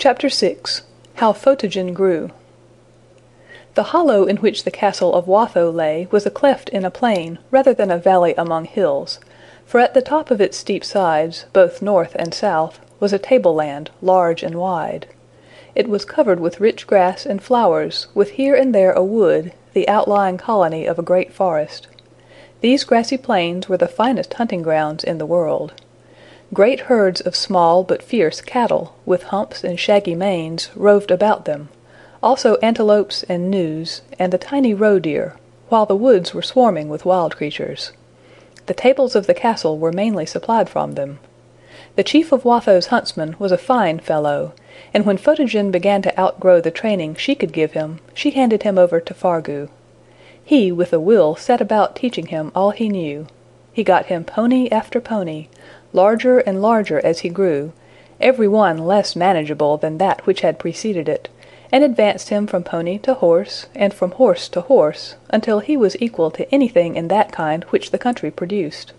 CHAPTER VI How Photogen Grew The hollow in which the castle of Watho lay was a cleft in a plain rather than a valley among hills, for at the top of its steep sides, both north and south, was a tableland, large and wide. It was covered with rich grass and flowers, with here and there a wood, the outlying colony of a great forest. These grassy plains were the finest hunting grounds in the world. Great herds of small but fierce cattle, with humps and shaggy manes, roved about them, also antelopes and gnus, and the tiny roe deer, while the woods were swarming with wild creatures. The tables of the castle were mainly supplied from them. The chief of Watho's huntsmen was a fine fellow, and when Photogen began to outgrow the training she could give him, she handed him over to Fargu. He with a will set about teaching him all he knew. He got him pony after pony, larger and larger as he grew, every one less manageable than that which had preceded it, and advanced him from pony to horse, and from horse to horse, until he was equal to anything in that kind which the country produced.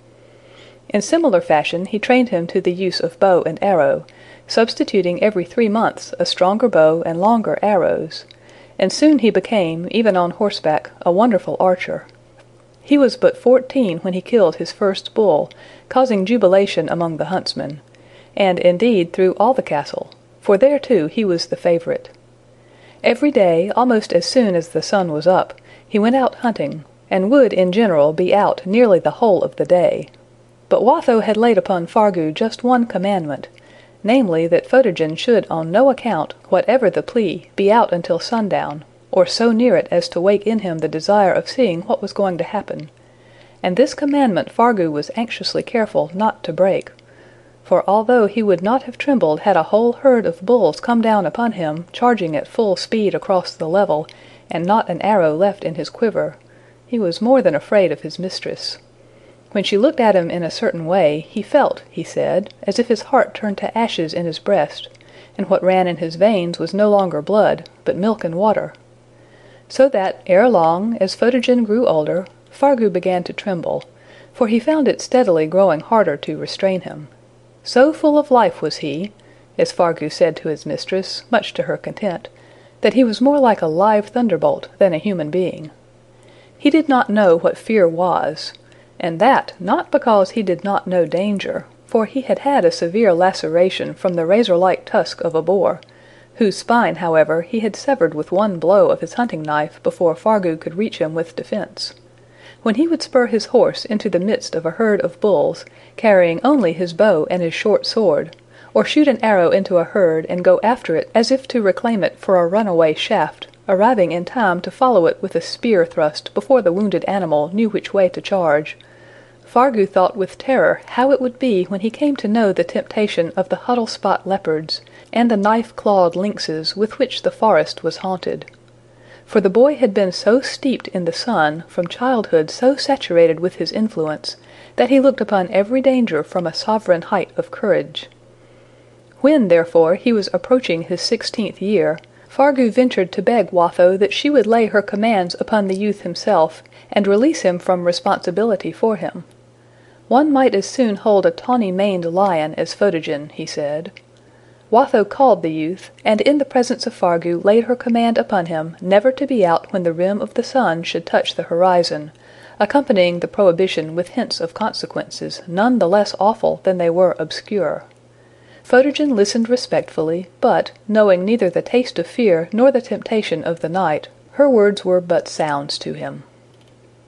In similar fashion he trained him to the use of bow and arrow, substituting every three months a stronger bow and longer arrows, and soon he became, even on horseback, a wonderful archer. He was but fourteen when he killed his first bull, causing jubilation among the huntsmen, and indeed through all the castle, for there too he was the favorite. Every day, almost as soon as the sun was up, he went out hunting, and would in general be out nearly the whole of the day. But Watho had laid upon Fargu just one commandment, namely that Photogen should on no account, whatever the plea, be out until sundown, or so near it as to wake in him the desire of seeing what was going to happen; and this commandment Fargu was anxiously careful not to break, for although he would not have trembled had a whole herd of bulls come down upon him, charging at full speed across the level, and not an arrow left in his quiver, he was more than afraid of his mistress. When she looked at him in a certain way, he felt, he said, as if his heart turned to ashes in his breast, and what ran in his veins was no longer blood, but milk and water. So that, ere long, as Photogen grew older, Fargu began to tremble, for he found it steadily growing harder to restrain him. So full of life was he, as Fargu said to his mistress, much to her content, that he was more like a live thunderbolt than a human being. He did not know what fear was, and that not because he did not know danger, for he had had a severe laceration from the razor-like tusk of a boar, whose spine, however, he had severed with one blow of his hunting knife before Fargu could reach him with defense. When he would spur his horse into the midst of a herd of bulls, carrying only his bow and his short sword, or shoot an arrow into a herd and go after it as if to reclaim it for a runaway shaft, arriving in time to follow it with a spear thrust before the wounded animal knew which way to charge, Fargu thought with terror how it would be when he came to know the temptation of the Huddle Spot leopards, and the knife-clawed lynxes with which the forest was haunted. For the boy had been so steeped in the sun, from childhood so saturated with his influence, that he looked upon every danger from a sovereign height of courage. When, therefore, he was approaching his sixteenth year, Fargu ventured to beg Watho that she would lay her commands upon the youth himself, and release him from responsibility for him. One might as soon hold a tawny maned lion as Photogen, he said. Watho called the youth, and in the presence of Fargu laid her command upon him never to be out when the rim of the sun should touch the horizon, accompanying the prohibition with hints of consequences none the less awful than they were obscure. Photogen listened respectfully, but, knowing neither the taste of fear nor the temptation of the night, her words were but sounds to him.